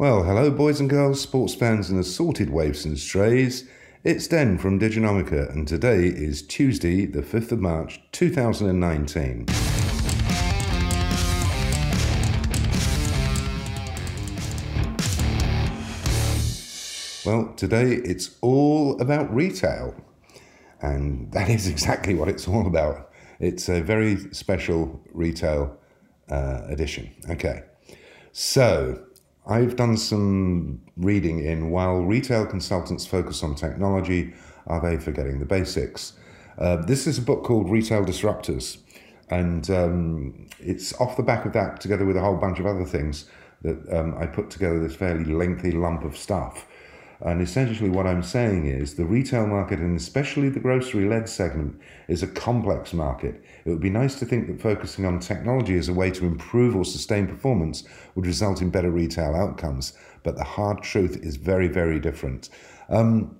Well, hello, boys and girls, sports fans, and assorted waifs and strays. It's Den from Diginomica, and today is Tuesday, the 5th of March 2019. Well, today it's all about retail, and that is exactly what it's all about. It's a very special retail uh, edition. Okay, so I've done some reading in While Retail Consultants Focus on Technology, Are They Forgetting the Basics? Uh, this is a book called Retail Disruptors, and um, it's off the back of that, together with a whole bunch of other things, that um, I put together this fairly lengthy lump of stuff. And essentially, what I'm saying is the retail market, and especially the grocery led segment, is a complex market. It would be nice to think that focusing on technology as a way to improve or sustain performance would result in better retail outcomes. But the hard truth is very, very different. Um,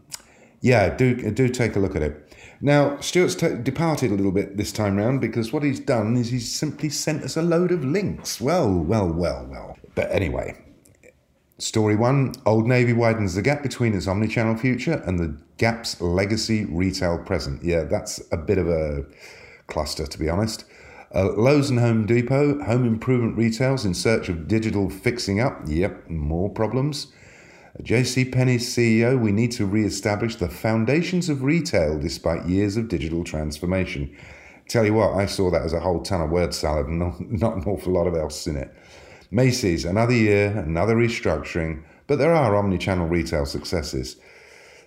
yeah, do do take a look at it. Now, Stuart's t- departed a little bit this time round because what he's done is he's simply sent us a load of links. Well, well, well, well. But anyway, Story one Old Navy widens the gap between its omnichannel future and the Gap's legacy retail present. Yeah, that's a bit of a cluster, to be honest. Uh, Lowe's and Home Depot, home improvement retails in search of digital fixing up. Yep, more problems. JC CEO, we need to re-establish the foundations of retail despite years of digital transformation. Tell you what, I saw that as a whole ton of word salad and not, not an awful lot of else in it. Macy's, another year, another restructuring, but there are omni-channel retail successes.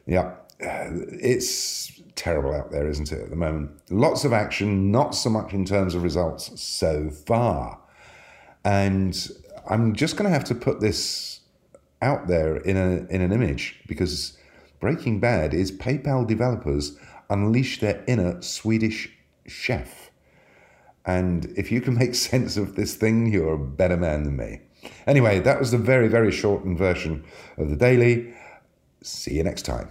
Yeah, it's terrible out there, isn't it, at the moment? Lots of action, not so much in terms of results so far. And I'm just going to have to put this out there in a in an image because Breaking Bad is PayPal developers unleash their inner Swedish chef. And if you can make sense of this thing, you're a better man than me. Anyway, that was the very, very shortened version of the daily. See you next time.